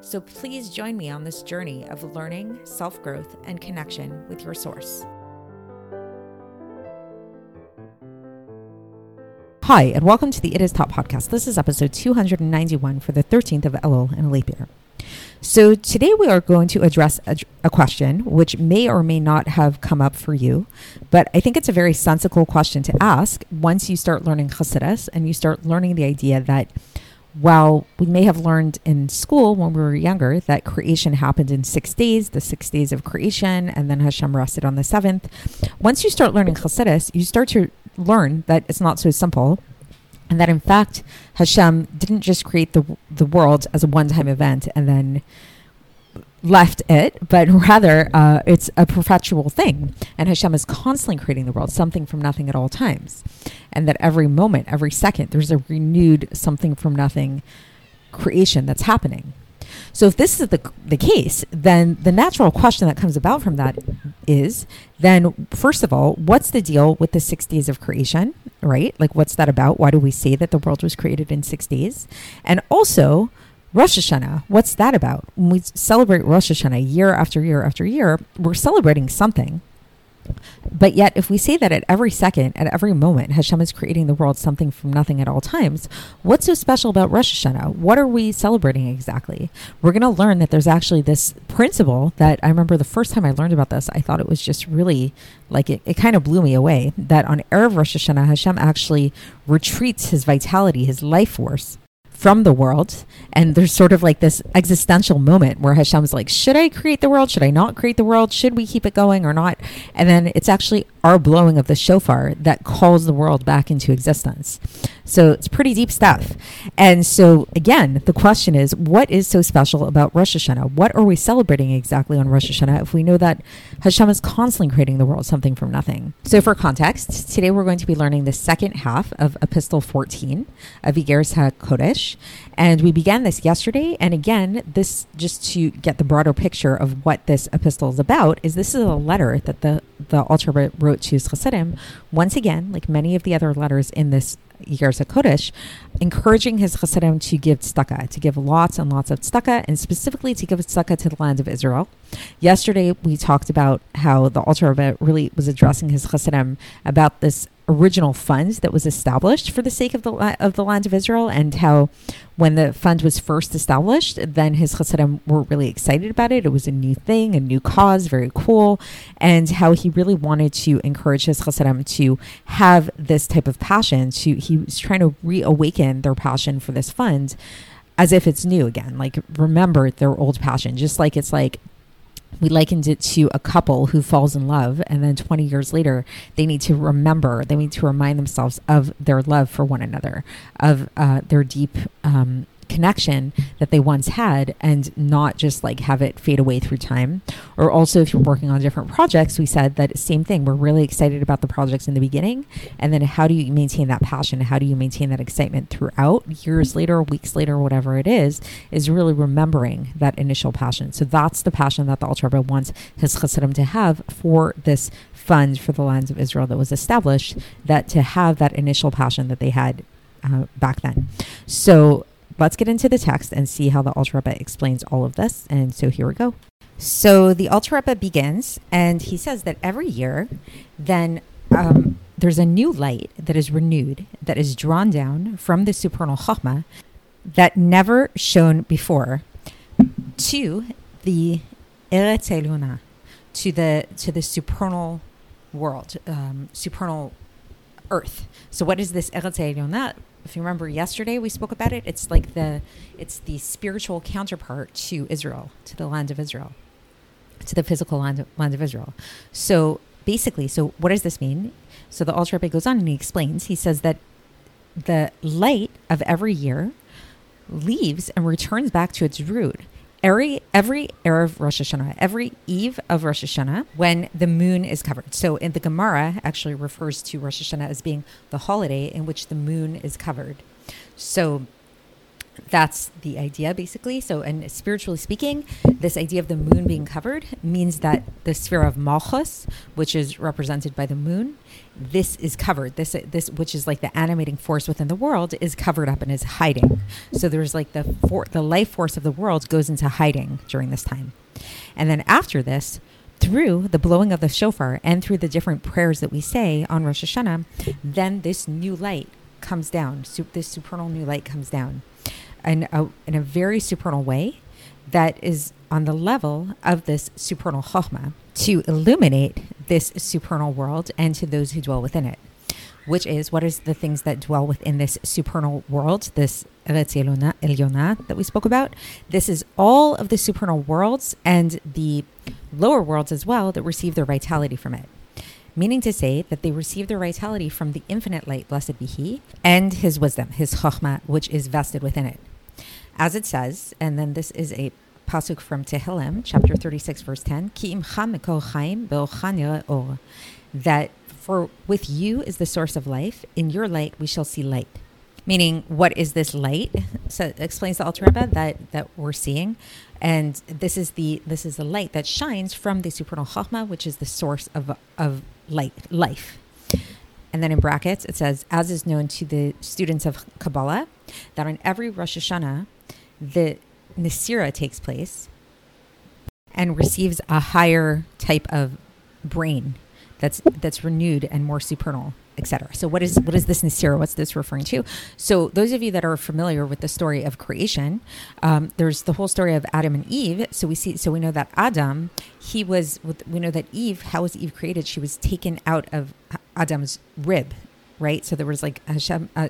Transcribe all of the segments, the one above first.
So please join me on this journey of learning, self growth, and connection with your source. Hi, and welcome to the It Is Taught podcast. This is episode 291 for the 13th of Elul and leap year. So, today we are going to address a, a, question which may or may not have come up for you, but I think it's a very sensible question to ask once you start learning Chassidus and you start learning the idea that while we may have learned in school when we were younger that creation happened in six days, the six days of creation, and then Hashem rested on the seventh, once you start learning Chassidus, you start to learn that it's not so simple and that in fact Hashem didn't just create the the world as a one-time event and then left it, but rather uh, it's a perpetual thing. And Hashem is constantly creating the world, something from nothing at all times. And that every moment, every second, there's a renewed something from nothing creation that's happening. So if this is the, the case, then the natural question that comes about from that is then, first of all, what's the deal with the six days of creation, right? Like, what's that about? Why do we say that the world was created in six days? And also, Rosh Hashanah, what's that about? When we celebrate Rosh Hashanah year after year after year, we're celebrating something. But yet, if we say that at every second, at every moment, Hashem is creating the world something from nothing at all times, what's so special about Rosh Hashanah? What are we celebrating exactly? We're going to learn that there's actually this principle that I remember the first time I learned about this, I thought it was just really like it, it kind of blew me away that on Erev Rosh Hashanah, Hashem actually retreats his vitality, his life force from the world. And there's sort of like this existential moment where Hashem's like, should I create the world? Should I not create the world? Should we keep it going or not? And then it's actually our blowing of the shofar that calls the world back into existence. So it's pretty deep stuff. And so, again, the question is what is so special about Rosh Hashanah? What are we celebrating exactly on Rosh Hashanah if we know that Hashem is constantly creating the world something from nothing? So, for context, today we're going to be learning the second half of Epistle 14 of Iggeres HaKodesh. And we began this yesterday. And again, this just to get the broader picture of what this epistle is about is this is a letter that the, the Alter wrote to his Chassidim. Once again, like many of the other letters in this Iggeres HaKodesh, encouraging his Chassidim to give tzedakah, to give lots and lots of tzedakah, and specifically to give tzedakah to the land of Israel. Yesterday, we talked about how the Alter Rebbe really was addressing his Chassidim about this original fund that was established for the sake of the of the land of Israel, and how when the fund was first established, then his Chassidim were really excited about it. It was a new thing, a new cause, very cool, and how he really wanted to encourage his Chassidim to have this type of passion. To he was trying to reawaken their passion for this fund as if it's new again. Like remember their old passion, just like it's like we likened it to a couple who falls in love and then 20 years later they need to remember they need to remind themselves of their love for one another of uh, their deep um, connection that they once had and not just like have it fade away through time. Or also, if you're working on different projects, we said that same thing. We're really excited about the projects in the beginning. And then how do you maintain that passion? How do you maintain that excitement throughout years later, weeks later, whatever it is, is really remembering that initial passion. So that's the passion that the Alter Rebbe wants his Chassidim to have for this fund for the lands of Israel that was established, that to have that initial passion that they had uh, back then. So let's get into the text and see how the Alter Rebbe explains all of this. And so here we go. So the Alter Rebbe begins, and he says that every year, then um, there's a new light that is renewed, that is drawn down from the supernal Chachma that never shone before to the Eretz Elyona, to the to the supernal world, um, supernal earth. So what is this Eretz Elyona? If you remember yesterday we spoke about it it's like the it's the spiritual counterpart to israel to the land of israel to the physical land of, land of israel so basically, so what does this mean? So the Alter Rebbe goes on and he explains. He says that the light of every year leaves and returns back to its root every every erev Rosh Hashanah, every eve of Rosh Hashanah, when the moon is covered. So, in the Gemara, actually refers to Rosh Hashanah as being the holiday in which the moon is covered. So, that's the idea basically. So, and spiritually speaking, this idea of the moon being covered means that the sphere of Malchus, which is represented by the moon, this is covered. This this which is like the animating force within the world is covered up and is hiding. So there's like the for, the life force of the world goes into hiding during this time, and then after this. Through the blowing of the shofar and through the different prayers that we say on Rosh Hashanah, then this new light comes down. This supernal new light comes down in a, in a very supernal way that is on the level of this supernal chokhmah to illuminate this supernal world and to those who dwell within it. Which is what is the things that dwell within this supernal world, this Eretz Elyona that we spoke about. This is all of the supernal worlds and the lower worlds as well that receive their vitality from it meaning to say that they receive their vitality from the infinite light, blessed be He, and His wisdom, His chachma, which is vested within it as it says, and then this is a pasuk from Tehillim, chapter 36, verse 10, that for with you is the source of life, in your light we shall see light. Meaning, what is this light? So explains the Alter Rebbe that that we're seeing, and this is the this is the light that shines from the supernal Chachma, which is the source of of light, life. And then in brackets, it says, as is known to the students of Kabbalah, that on every Rosh Hashanah, the Nasira takes place and receives a higher type of brain that's that's renewed and more supernal, etc. So what is what is this Nasira? What's this referring to? So those of you that are familiar with the story of creation, um, there's the whole story of Adam and Eve. So we see, so we know that Adam, he was. We know that Eve. How was Eve created? She was taken out of Adam's rib, right? So there was like Hashem, uh,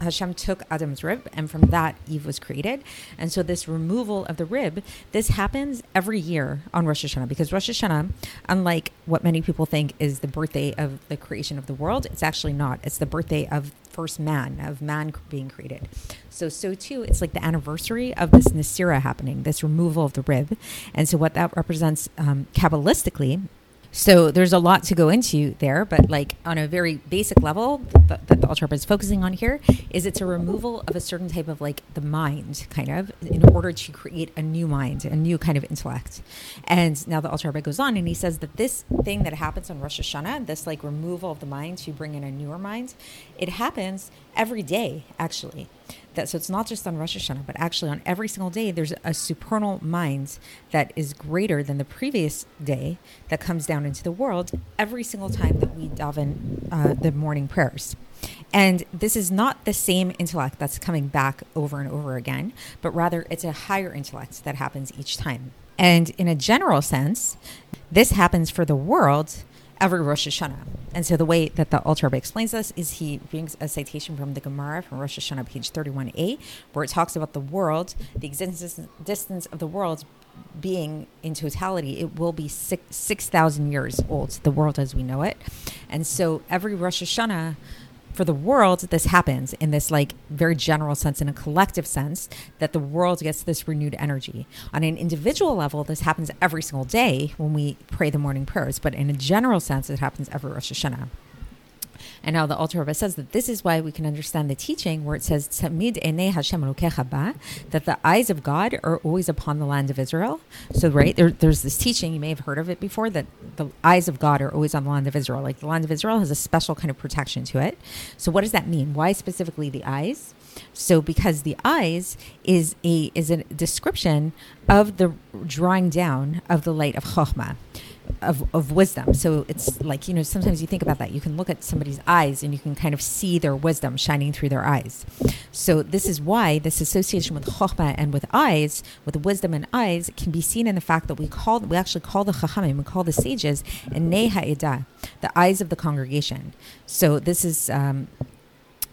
Hashem took Adam's rib, and from that Eve was created. And so this removal of the rib, this happens every year on Rosh Hashanah because Rosh Hashanah, unlike what many people think is the birthday of the creation of the world, it's actually not. It's the birthday of first man, of man being created. So, so too, it's like the anniversary of this Nasira happening, this removal of the rib. And so, what that represents um, Kabbalistically so there's a lot to go into there, but like on a very basic level that, the Rebbe is focusing on here is it's a removal of a certain type of like the mind, kind of, in order to create a new mind, a new kind of intellect. And now the Rebbe goes on and he says that this thing that happens on Rosh Hashanah, this like removal of the mind to bring in a newer mind, it happens every day actually that so it's not just on Rosh Hashanah, but actually on every single day, there's a supernal mind that is greater than the previous day that comes down into the world every single time that we daven uh, the morning prayers. And this is not the same intellect that's coming back over and over again, but rather it's a higher intellect that happens each time. And in a general sense, this happens for the world every Rosh Hashanah. And so the way that the Alter Rebbe explains this is he brings a citation from the Gemara from Rosh Hashanah, page 31a, where it talks about the world, the existence distance of the world being in totality, it will be 6,000 6, years old, the world as we know it. And so every Rosh Hashanah, for the world, this happens in this like very general sense, in a collective sense, that the world gets this renewed energy. On an individual level, this happens every single day when we pray the morning prayers, but in a general sense, it happens every Rosh Hashanah. And now the Alter Rebbe says that this is why we can understand the teaching where it says Tamid Hashem that the eyes of God are always upon the land of Israel. So right there, there's this teaching you may have heard of it before that the eyes of God are always on the land of Israel. Like the land of Israel has a special kind of protection to it. So what does that mean? Why specifically the eyes? So because the eyes is a is a description of the drawing down of the light of Chokhmah of, of wisdom. So it's like, you know, sometimes you think about that. You can look at somebody's eyes and you can kind of see their wisdom shining through their eyes. So this is why this association with chokhmah and with eyes, with wisdom and eyes, can be seen in the fact that we call, we actually call the chachamim, we call the sages, and neha the eyes of the congregation. So this is, um,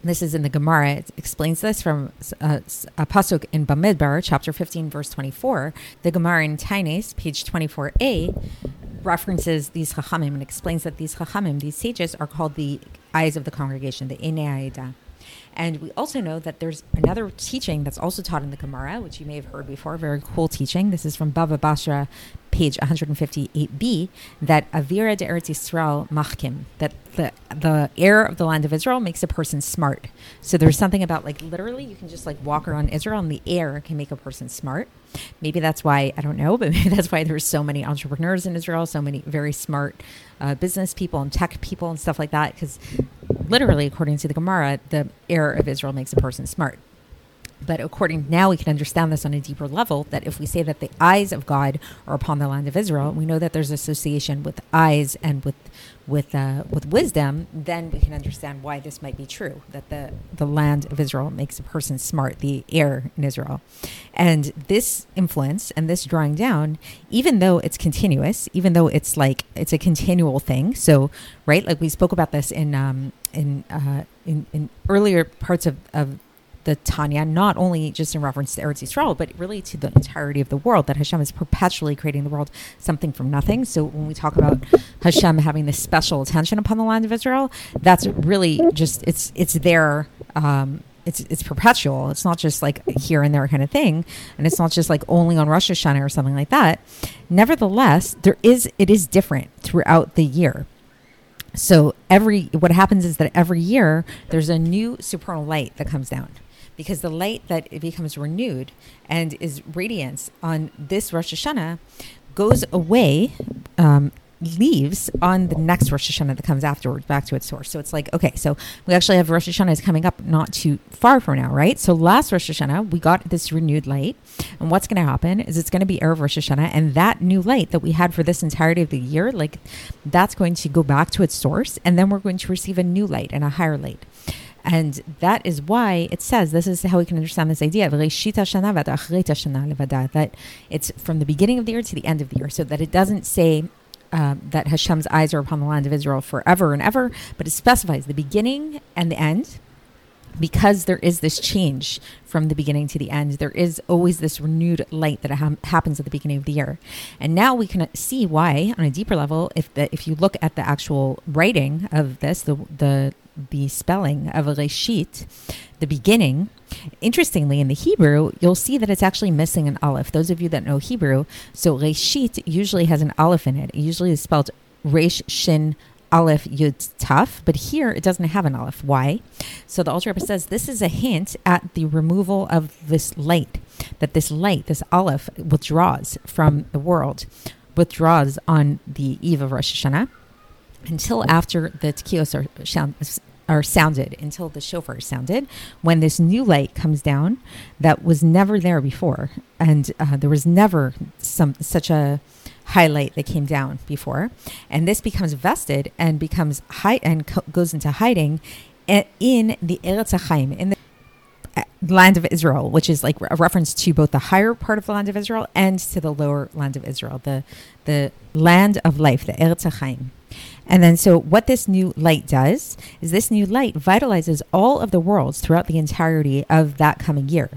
this is in the Gemara. It explains this from uh, a pasuk in Bamidbar, chapter 15, verse 24. The Gemara in Taanis, page 24a, references these chachamim and explains that these chachamim, these sages, are called the eyes of the congregation, the Enei and we also know that there's another teaching that's also taught in the Gemara, which you may have heard before. Very cool teaching. This is from Bava Basra, page 158b, that Avira de Eretz Yisrael machkim, that the the air of the land of Israel makes a person smart. So there's something about like literally you can just like walk around Israel and the air can make a person smart. Maybe that's why I don't know, but maybe that's why there's so many entrepreneurs in Israel, so many very smart uh, business people and tech people and stuff like that, because literally, according to the Gemara, the air of Israel makes a person smart. But according now, we can understand this on a deeper level. That if we say that the eyes of God are upon the land of Israel, we know that there's association with eyes and with with uh, with wisdom. Then we can understand why this might be true. That the the land of Israel makes a person smart. The air in Israel, and this influence and this drawing down, even though it's continuous, even though it's like it's a continual thing. So right, like we spoke about this in um, in uh, in, in earlier parts of, of the Tanya, not only just in reference to Eretz Yisrael, but really to the entirety of the world, that Hashem is perpetually creating the world something from nothing. So when we talk about Hashem having this special attention upon the land of Israel, that's really just, it's, it's there. Um, it's it's perpetual. It's not just like here and there kind of thing, and it's not just like only on Rosh Hashanah or something like that. Nevertheless, there is it is different throughout the year. So every what happens is that every year there's a new supernal light that comes down because the light that it becomes renewed and is radiance on this Rosh Hashanah goes away, um, leaves on the next Rosh Hashanah that comes afterwards back to its source. So it's like, okay, so we actually have Rosh Hashanah is coming up not too far from now, right? So last Rosh Hashanah, we got this renewed light. And what's going to happen is it's going to be Erev Rosh Hashanah. And that new light that we had for this entirety of the year, like that's going to go back to its source. And then we're going to receive a new light and a higher light. And that is why it says this is how we can understand this idea of that it's from the beginning of the year to the end of the year, so that it doesn't say uh, that Hashem's eyes are upon the land of Israel forever and ever, but it specifies the beginning and the end. Because there is this change from the beginning to the end, there is always this renewed light that ha- happens at the beginning of the year, and now we can see why, on a deeper level, if the, if you look at the actual writing of this, the the the spelling of Reshit, the beginning, interestingly, in the Hebrew, you'll see that it's actually missing an aleph. Those of you that know Hebrew, so Reshit usually has an aleph in it. It usually is spelled Resh Shin Aleph Yud Taf, but here it doesn't have an aleph. Why? So the Alter Rebbe says this is a hint at the removal of this light, that this light, this aleph, withdraws from the world, withdraws on the eve of Rosh Hashanah until after the tekios are, are sounded, until the shofar sounded, when this new light comes down that was never there before, and uh, there was never some such a highlight that came down before, and this becomes vested and becomes high and co- goes into hiding in the Eretz Chaim, in the uh, land of Israel, which is like a reference to both the higher part of the land of Israel and to the lower land of Israel, the the land of life, the Eretz Chaim. And then, so what this new light does is this new light vitalizes all of the worlds throughout the entirety of that coming year.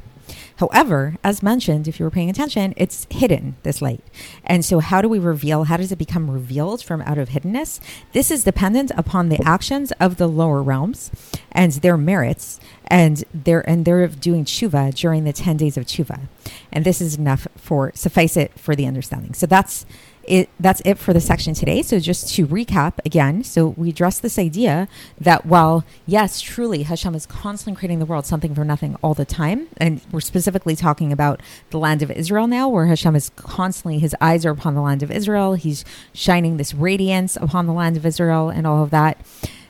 However, as mentioned, if you were paying attention, it's hidden, this light. And so, how do we reveal? How does it become revealed from out of hiddenness? This is dependent upon the actions of the lower realms and their merits, and they're and they're doing tshuva during the ten days of tshuva. And this is enough for suffice it for the understanding. So that's it, that's it for the section today. So just to recap again, so we address this idea that while yes, truly Hashem is constantly creating the world something from nothing all the time, and we're specifically talking about the land of Israel now, where Hashem is constantly his eyes are upon the land of Israel. He's shining this radiance upon the land of Israel and all of that.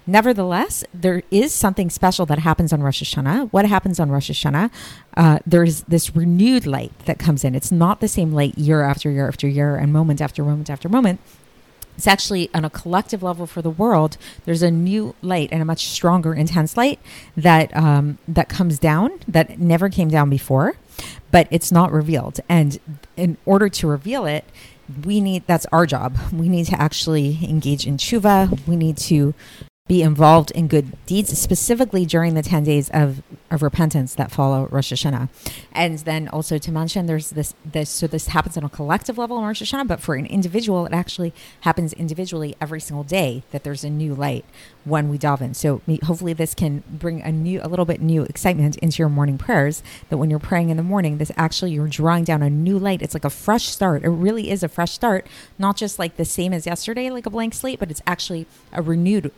Nevertheless, there is something special that happens on Rosh Hashanah. What happens on Rosh Hashanah? Uh, there's this renewed light that comes in. It's not the same light year after year after year and moment after moment after moment. It's actually on a collective level for the world. There's a new light and a much stronger, intense light that um, that comes down that never came down before, but it's not revealed. And in order to reveal it, we need that's our job. We need to actually engage in tshuva. We need to be involved in good deeds, specifically during the 10 days of, of repentance that follow Rosh Hashanah. And then also to mention there's this, this, so this happens on a collective level in Rosh Hashanah, but for an individual, it actually happens individually every single day that there's a new light when we daven. So hopefully this can bring a new, a little bit new excitement into your morning prayers that when you're praying in the morning, this actually, you're drawing down a new light. It's like a fresh start. It really is a fresh start, not just like the same as yesterday, like a blank slate, but it's actually a renewed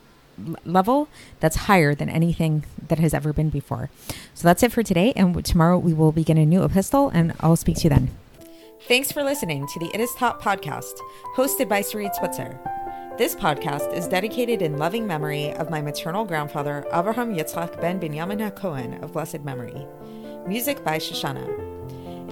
level that's higher than anything that has ever been before. So that's it for today. And tomorrow we will begin a new epistle, and I'll speak to you then. Thanks for listening to the It Is Taught podcast, hosted by Sarit Switzer. This podcast is dedicated in loving memory of my maternal grandfather, Avraham Yitzchak ben Binyamin HaKohen of blessed memory. Music by Shoshannah.